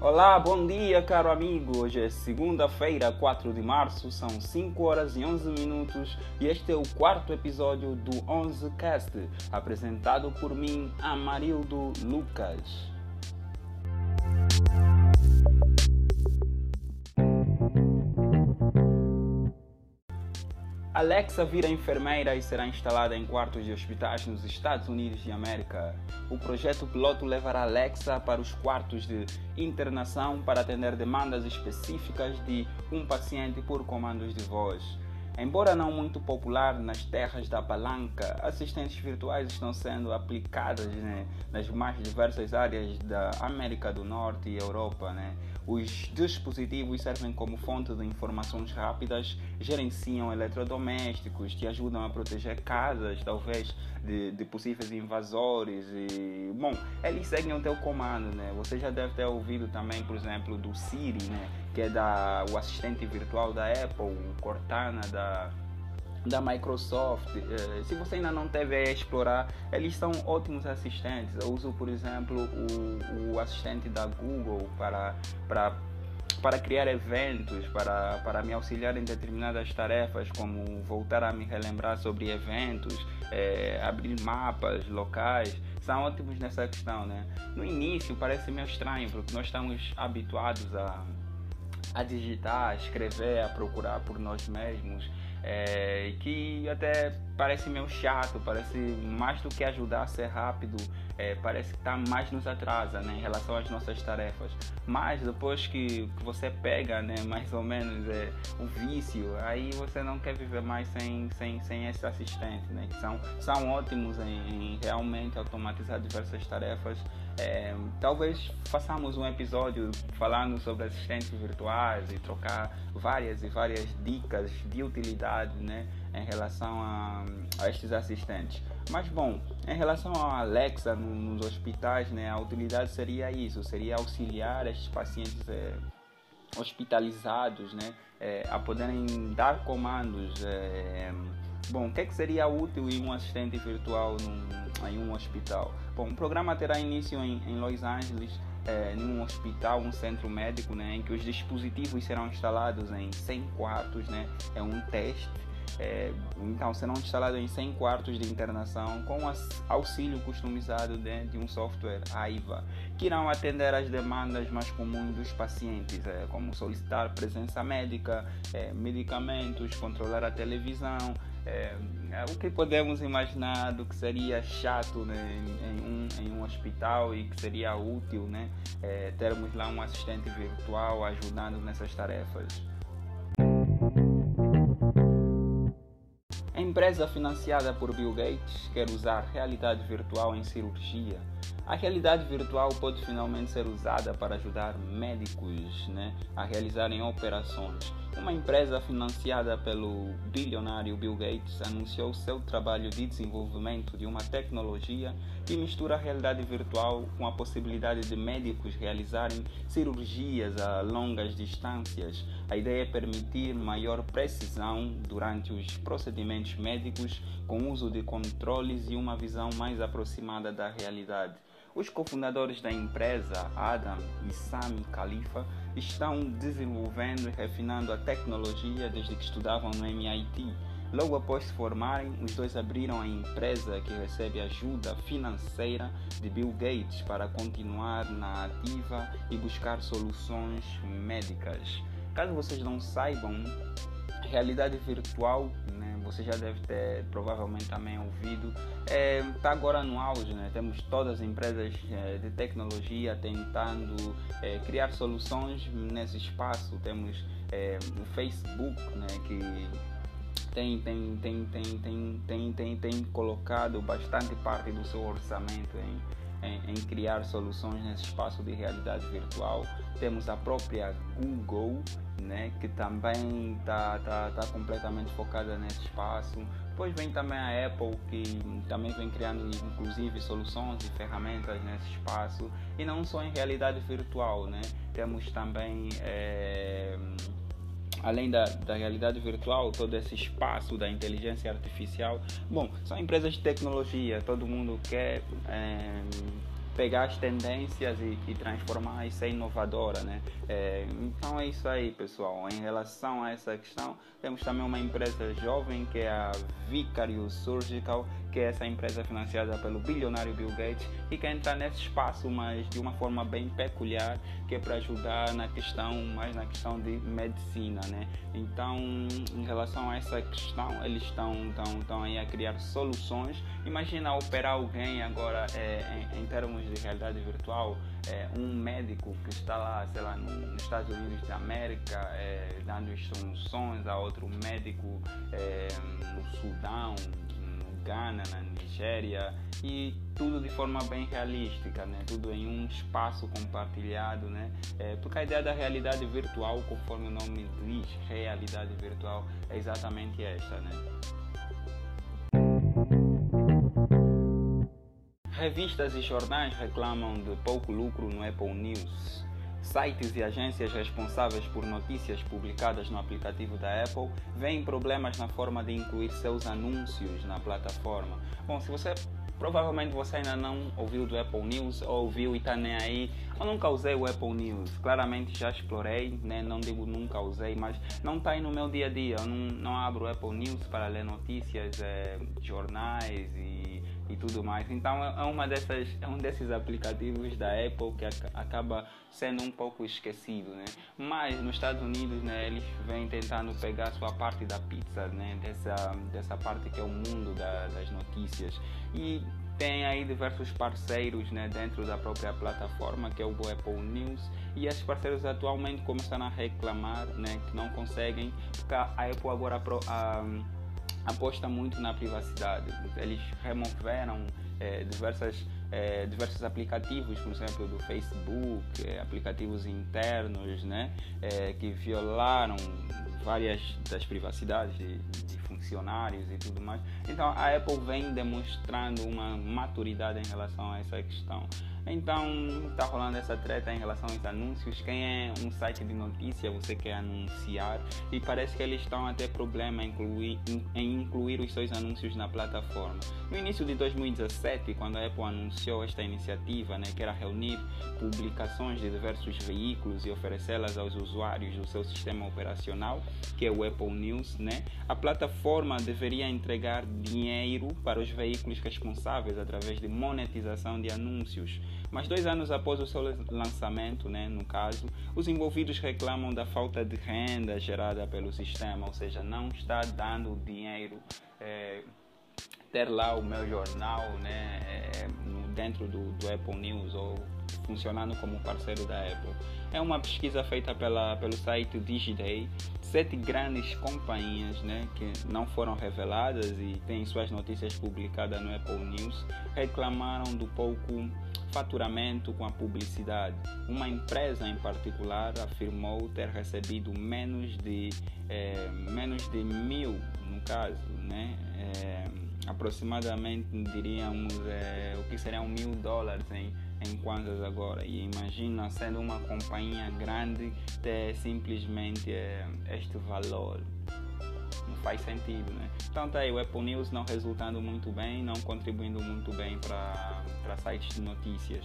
Olá, bom dia, caro amigo. Hoje é segunda-feira, 4 de março, são 5 horas e 11 minutos e este é o quarto episódio do 11 Cast, apresentado por mim, Amarildo Lucas. Alexa vira enfermeira e será instalada em quartos de hospitais nos Estados Unidos de América. O projeto piloto levará Alexa para os quartos de internação para atender demandas específicas de um paciente por comandos de voz. Embora não muito popular nas terras da palanca, assistentes virtuais estão sendo aplicadas né, nas mais diversas áreas da América do Norte e Europa. Né? Os dispositivos servem como fonte de informações rápidas, gerenciam eletrodomésticos, te ajudam a proteger casas, talvez, de, de possíveis invasores. E, bom, eles seguem o teu comando. Né? Você já deve ter ouvido também, por exemplo, do Siri, né? que é da, o assistente virtual da Apple, o Cortana da, da Microsoft. Eh, se você ainda não teve a explorar, eles são ótimos assistentes. Eu uso, por exemplo, o, o assistente da Google para, para, para criar eventos, para, para me auxiliar em determinadas tarefas, como voltar a me relembrar sobre eventos, é, abrir mapas locais. São ótimos nessa questão, né? No início parece meio estranho, porque nós estamos habituados a a digitar, a escrever, a procurar por nós mesmos, é, que até parece meio chato, parece mais do que ajudar a ser rápido, é, parece que está mais nos atrasa né, em relação às nossas tarefas. Mas depois que, que você pega né, mais ou menos é, o vício, aí você não quer viver mais sem, sem, sem esse assistente, né, que são, são ótimos em, em realmente automatizar diversas tarefas. É, talvez façamos um episódio falando sobre assistentes virtuais e trocar várias e várias dicas de utilidade né, em relação a, a estes assistentes. Mas bom, em relação à Alexa no, nos hospitais, né, a utilidade seria isso, seria auxiliar estes pacientes é, hospitalizados né, é, a poderem dar comandos. É, bom, o que, é que seria útil em um assistente virtual num, em um hospital? Bom, o programa terá início em, em Los Angeles é, em um hospital, um centro médico, né, em que os dispositivos serão instalados em 100 quartos, né, é um teste é, então, serão instalados em 100 quartos de internação com auxílio customizado de, de um software AIVA, que irão atender às demandas mais comuns dos pacientes, é, como solicitar presença médica, medicamentos, controlar a televisão, é, é, o que podemos imaginar do que seria chato né, em, um, em um hospital e que seria útil né, é, termos lá um assistente virtual ajudando nessas tarefas. empresa financiada por Bill Gates quer usar realidade virtual em cirurgia. A realidade virtual pode finalmente ser usada para ajudar médicos né, a realizarem operações. Uma empresa financiada pelo bilionário Bill Gates anunciou seu trabalho de desenvolvimento de uma tecnologia que mistura a realidade virtual com a possibilidade de médicos realizarem cirurgias a longas distâncias. A ideia é permitir maior precisão durante os procedimentos médicos com uso de controles e uma visão mais aproximada da realidade. Os cofundadores da empresa, Adam e Sami Khalifa, estão desenvolvendo e refinando a tecnologia desde que estudavam no MIT. Logo após se formarem, os dois abriram a empresa que recebe ajuda financeira de Bill Gates para continuar na ativa e buscar soluções médicas. Caso vocês não saibam, realidade virtual, né, você já deve ter provavelmente também ouvido, está é, tá agora no auge. Né? Temos todas as empresas é, de tecnologia tentando é, criar soluções nesse espaço. Temos é, o Facebook, né, que tem, tem, tem, tem, tem, tem, tem, tem colocado bastante parte do seu orçamento em, em, em criar soluções nesse espaço de realidade virtual. Temos a própria Google, né, que também está tá, tá completamente focada nesse espaço. Depois vem também a Apple, que também vem criando inclusive soluções e ferramentas nesse espaço. E não só em realidade virtual, né? temos também. É, além da, da realidade virtual, todo esse espaço da inteligência artificial. Bom, são empresas de tecnologia, todo mundo quer é, pegar as tendências e, e transformar e ser inovadora, né? É, então é isso aí, pessoal. Em relação a essa questão, temos também uma empresa jovem que é a Vicarious Surgical, que é essa empresa financiada pelo bilionário Bill Gates e que entra nesse espaço, mas de uma forma bem peculiar, que é para ajudar na questão, mais na questão de medicina, né? Então, em relação a essa questão, eles estão, estão, estão aí a criar soluções. Imagina operar alguém agora é, em, em, termos de realidade virtual, é, um médico que está lá, sei lá, nos Estados Unidos da América, é, dando instruções a outro médico é, no Sudão, Ghana, na Nigéria e tudo de forma bem realística, né? tudo em um espaço compartilhado, né? É, porque a ideia da realidade virtual, conforme o nome diz, realidade virtual, é exatamente esta, né? Revistas e jornais reclamam de pouco lucro no Apple News. Sites e agências responsáveis por notícias publicadas no aplicativo da Apple veem problemas na forma de incluir seus anúncios na plataforma. Bom, se você provavelmente você ainda não ouviu do Apple News ou ouviu e está nem aí. Eu nunca usei o Apple News, claramente já explorei, né? não digo nunca usei, mas não está aí no meu dia a dia. Eu não, não abro o Apple News para ler notícias, é, jornais e e tudo mais. Então é uma dessas, é um desses aplicativos da Apple que acaba sendo um pouco esquecido, né? Mas nos Estados Unidos, né, eles vêm tentando pegar sua parte da pizza, né, dessa dessa parte que é o mundo da, das notícias e tem aí diversos parceiros né, dentro da própria plataforma que é o Apple News e esses parceiros atualmente começaram a reclamar né, que não conseguem porque a Apple agora aposta muito na privacidade. Eles removeram é, diversas, é, diversos aplicativos, por exemplo, do Facebook, é, aplicativos internos, né, que violaram várias das privacidades de, de, funcionários e tudo mais. Então a Apple vem demonstrando uma maturidade em relação a essa questão. Então está rolando essa treta em relação aos anúncios. Quem é um site de notícia, você quer anunciar e parece que eles estão a ter problema em incluir, em incluir os seus anúncios na plataforma. No início de 2017, quando a Apple anunciou esta iniciativa, né, que era reunir publicações de diversos veículos e oferecê-las aos usuários do seu sistema operacional, que é o Apple News, né, a plataforma deveria entregar dinheiro para os veículos responsáveis através de monetização de anúncios. Mas dois anos após o seu lançamento, né, no caso, os envolvidos reclamam da falta de renda gerada pelo sistema, ou seja, não está dando dinheiro. É, ter lá o meu jornal né, é, dentro do, do Apple News ou funcionando como parceiro da Apple. É uma pesquisa feita pela, pelo site Digiday. Sete grandes companhias né, que não foram reveladas e têm suas notícias publicadas no Apple News reclamaram do pouco faturamento com a publicidade. Uma empresa em particular afirmou ter recebido menos de, é, menos de mil, no caso, né? É, aproximadamente diríamos é, o que seriam mil dólares em em Kwanzas agora. E imagina sendo uma companhia grande ter simplesmente este valor. Não faz sentido, né? Então tá aí, o Apple News não resultando muito bem, não contribuindo muito bem para sites de notícias.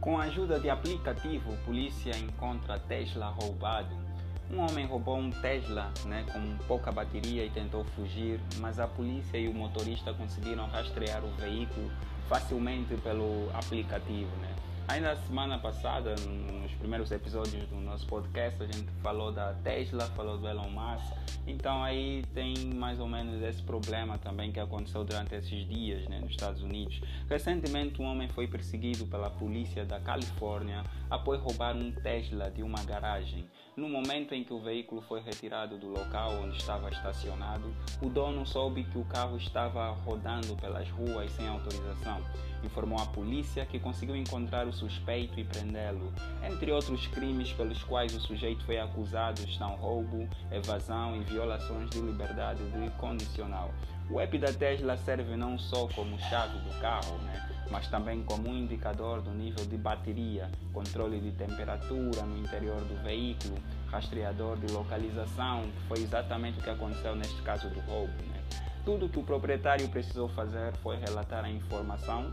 Com a ajuda de aplicativo, polícia encontra Tesla roubado um homem roubou um Tesla né, com pouca bateria e tentou fugir, mas a polícia e o motorista conseguiram rastrear o veículo facilmente pelo aplicativo. Né? Ainda semana passada, nos primeiros episódios do nosso podcast, a gente falou da Tesla, falou do Elon Musk. Então aí tem mais ou menos esse problema também que aconteceu durante esses dias né, nos Estados Unidos. Recentemente um homem foi perseguido pela polícia da Califórnia após roubar um Tesla de uma garagem. No momento em que o veículo foi retirado do local onde estava estacionado, o dono soube que o carro estava rodando pelas ruas sem autorização. Informou à polícia que conseguiu encontrar o suspeito e prendê-lo. Entre outros crimes pelos quais o sujeito foi acusado estão roubo, evasão e violações de liberdade condicional. O app da Tesla serve não só como chave do carro, né? mas também como um indicador do nível de bateria, controle de temperatura no interior do veículo, rastreador de localização, que foi exatamente o que aconteceu neste caso do roubo. Né? Tudo que o proprietário precisou fazer foi relatar a informação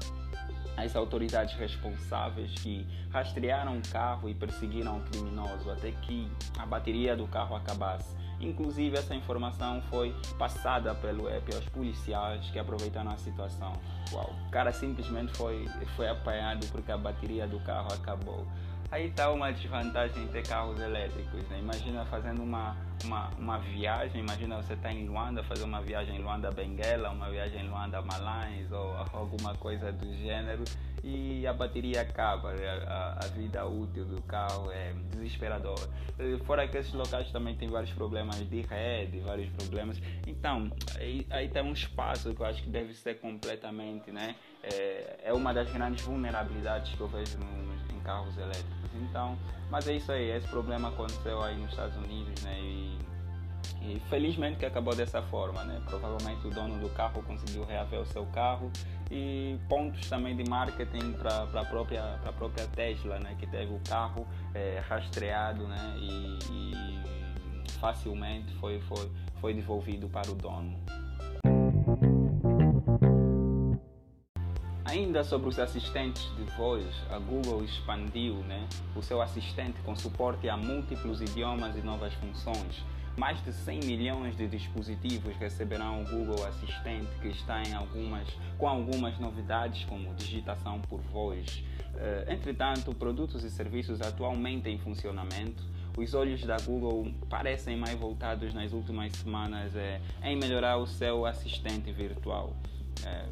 às autoridades responsáveis que rastrearam o carro e perseguiram o criminoso até que a bateria do carro acabasse. Inclusive, essa informação foi passada pelo app aos policiais que aproveitaram a situação. Uau, o cara simplesmente foi, foi apanhado porque a bateria do carro acabou. Aí está uma desvantagem em ter carros elétricos. Né? Imagina fazendo uma, uma, uma viagem, imagina você estar tá em Luanda, fazer uma viagem em Luanda Benguela, uma viagem em Luanda Malães ou alguma coisa do gênero e a bateria acaba, né? a, a, vida útil do carro é desesperador. Fora que esses locais também tem vários problemas de rede, vários problemas. Então, aí, aí tem um espaço que eu acho que deve ser completamente, né? É, é uma das grandes vulnerabilidades que eu vejo no, em carros elétricos. Então, mas é isso aí, esse problema aconteceu aí nos Estados Unidos, né? E, e felizmente que acabou dessa forma, né? Provavelmente o dono do carro conseguiu reaver o seu carro e pontos também de marketing para a própria, própria Tesla, né? Que teve o carro é, rastreado, né? E, e facilmente foi, foi, foi devolvido para o dono. Ainda sobre os assistentes de voz, a Google expandiu né, o seu assistente com suporte a múltiplos idiomas e novas funções. Mais de 100 milhões de dispositivos receberão o Google Assistente, que está em algumas, com algumas novidades, como digitação por voz. Uh, entretanto, produtos e serviços atualmente em funcionamento os olhos da Google parecem mais voltados nas últimas semanas é, em melhorar o seu assistente virtual. É,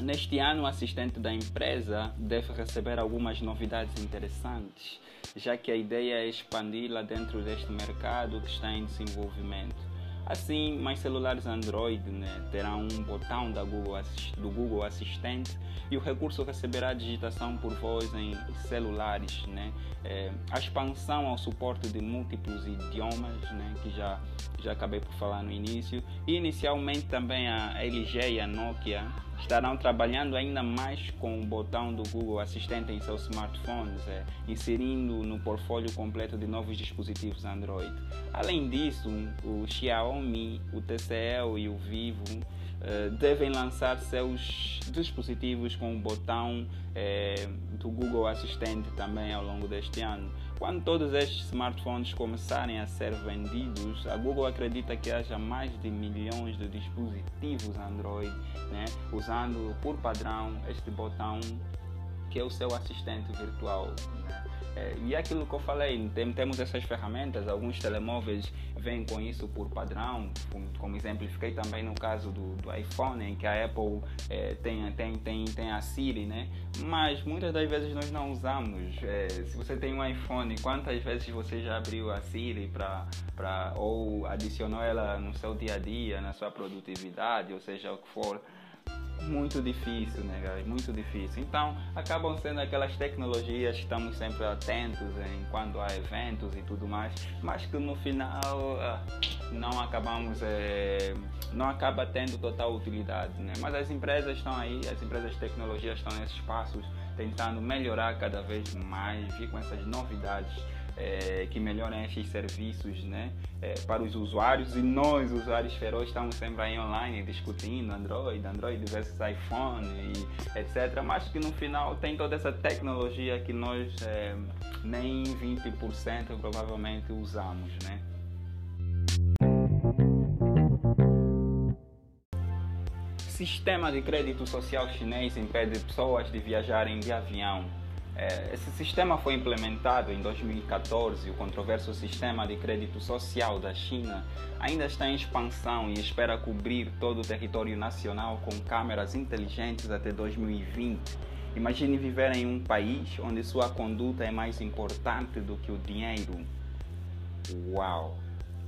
Neste ano, o assistente da empresa deve receber algumas novidades interessantes, já que a ideia é expandi-la dentro deste mercado que está em desenvolvimento. Assim, mais celulares Android né, terão um botão Google do Google Assistente e o recurso receberá digitação por voz em celulares. Né? É, a expansão ao suporte de múltiplos idiomas, né, que já, já acabei por falar no início, e inicialmente também a LG e a Nokia estarão trabalhando ainda mais com o botão do Google Assistente em seus smartphones, é, inserindo no portfólio completo de novos dispositivos Android. Além disso, o Xiaomi, o TCL e o Vivo uh, devem lançar seus dispositivos com o botão uh, do Google Assistente também ao longo deste ano. Quando todos estes smartphones começarem a ser vendidos, a Google acredita que haja mais de milhões de dispositivos Android né, usando por padrão este botão que é o seu assistente virtual. Né? É, e é aquilo que eu falei, tem, temos essas ferramentas, alguns telemóveis vêm com isso por padrão, como, como exemplifiquei também no caso do, do iPhone, em que a Apple é, tem, tem, tem, tem a Siri, né? mas muitas das vezes nós não usamos. É, se você tem um iPhone, quantas vezes você já abriu a Siri pra, pra, ou adicionou ela no seu dia a dia, na sua produtividade, ou seja o que for? Muito difícil, né, galera? Muito difícil. Então, acabam sendo aquelas tecnologias estamos sempre atentos em quando há eventos e tudo mais, mas que no final ah, não acabamos, é, não acaba tendo total utilidade, né? Mas as empresas estão aí, as empresas de tecnologia estão nesses passos, tentando melhorar cada vez mais, vir com essas novidades é, que melhorem esses serviços né, é, para os usuários e nós, usuários ferozes, estamos sempre aí online discutindo Android, Android versus iPhone e etc. Mas que no final tem toda essa tecnologia que nós é, nem 20% provavelmente usamos. Né? Sistema de crédito social chinês impede pessoas de viajarem de avião é, esse sistema foi implementado em 2014. O controverso sistema de crédito social da China ainda está em expansão e espera cobrir todo o território nacional com câmeras inteligentes até 2020. Imagine viver em um país onde sua conduta é mais importante do que o dinheiro. Uau!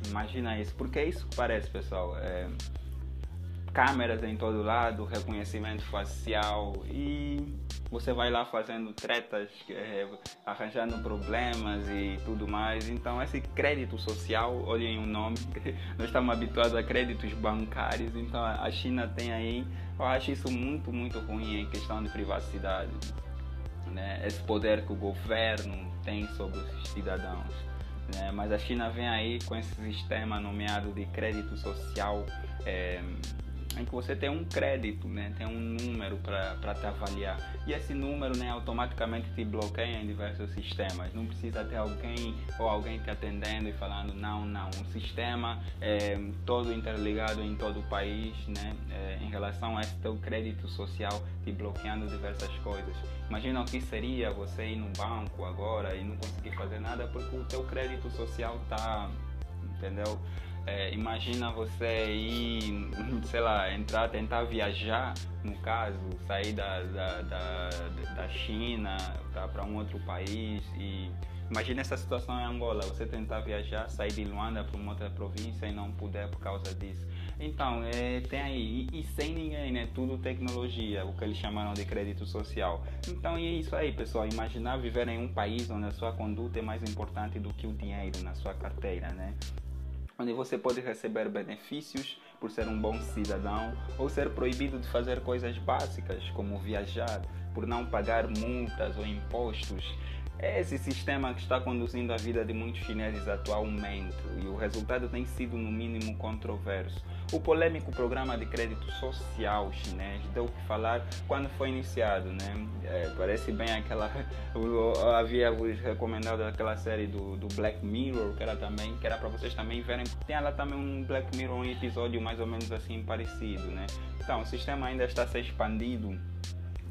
Imagina isso. Porque é isso que parece, pessoal. É, câmeras em todo lado, reconhecimento facial e você vai lá fazendo tretas, é, arranjando problemas e tudo mais. Então, esse crédito social, olhem o nome, nós estamos habituados a créditos bancários, então a China tem aí, eu acho isso muito, muito ruim em questão de privacidade. Né? Esse poder que o governo tem sobre os cidadãos. Né? Mas a China vem aí com esse sistema nomeado de crédito social. É, porque você tem um crédito, né? tem um número para te avaliar. E esse número né, automaticamente te bloqueia em diversos sistemas. Não precisa ter alguém ou alguém te atendendo e falando não, não. O sistema é todo interligado em todo o país né? É, em relação a esse teu crédito social te bloqueando diversas coisas. Imagina o que seria você ir no banco agora e não conseguir fazer nada porque o teu crédito social está, entendeu? É, imagina você ir, sei lá, entrar, tentar viajar, no caso, sair da, da, da, da China para um outro país e imagina essa situação em Angola, você tentar viajar, sair de Luanda para uma outra província e não puder por causa disso. Então, é, tem aí, e, e, sem ninguém, né? Tudo tecnologia, o que eles chamaram de crédito social. Então, é isso aí, pessoal. Imaginar viver em um país onde a sua conduta é mais importante do que o dinheiro na sua carteira, né? Onde você pode receber benefícios por ser um bom cidadão ou ser proibido de fazer coisas básicas como viajar, por não pagar multas ou impostos é esse sistema que está conduzindo a vida de muitos chineses atualmente e o resultado tem sido, no mínimo, controverso. O polêmico programa de crédito social chinês deu o que falar quando foi iniciado, né? É, parece bem aquela. Eu havia vos recomendado aquela série do, do Black Mirror, que era também, que era para vocês também verem. Tem lá também um Black Mirror, um episódio mais ou menos assim parecido, né? Então, o sistema ainda está a ser expandido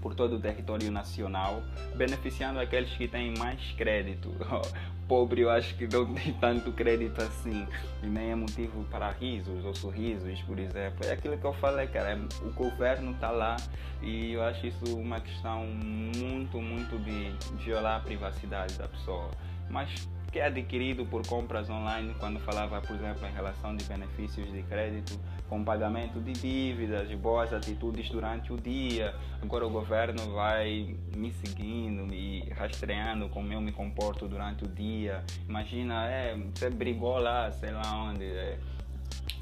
por todo o território nacional, beneficiando aqueles que têm mais crédito. Pobre, eu acho que não tem tanto crédito assim, e nem é motivo para risos ou sorrisos, por exemplo. É aquilo que eu falei, cara, é, o governo está lá e eu acho isso uma questão muito, muito de violar a privacidade da pessoa. Mas que é adquirido por compras online, quando falava, por exemplo, em relação de benefícios de crédito, com pagamento de dívidas, boas atitudes durante o dia. Agora o governo vai me seguindo, me rastreando como eu me comporto durante o dia. Imagina, é, você brigou lá, sei lá onde. É,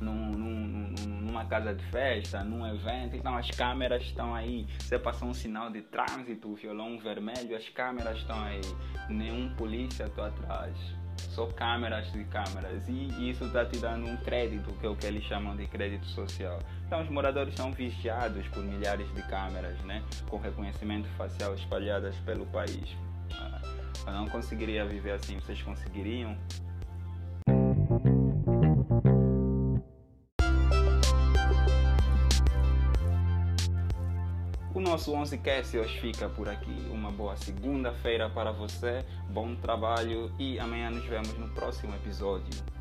num, num, numa casa de festa, num evento, então as câmeras estão aí. Você passou um sinal de trânsito, violão vermelho, as câmeras estão aí. Nenhum polícia está atrás. Só câmeras de câmeras. E isso está te dando um crédito, que é o que eles chamam de crédito social. Então os moradores são vigiados por milhares de câmeras, né? Com reconhecimento facial espalhadas pelo país. Ah, eu não conseguiria viver assim. Vocês conseguiriam? Nosso 11 Cast hoje fica por aqui. Uma boa segunda-feira para você, bom trabalho e amanhã nos vemos no próximo episódio.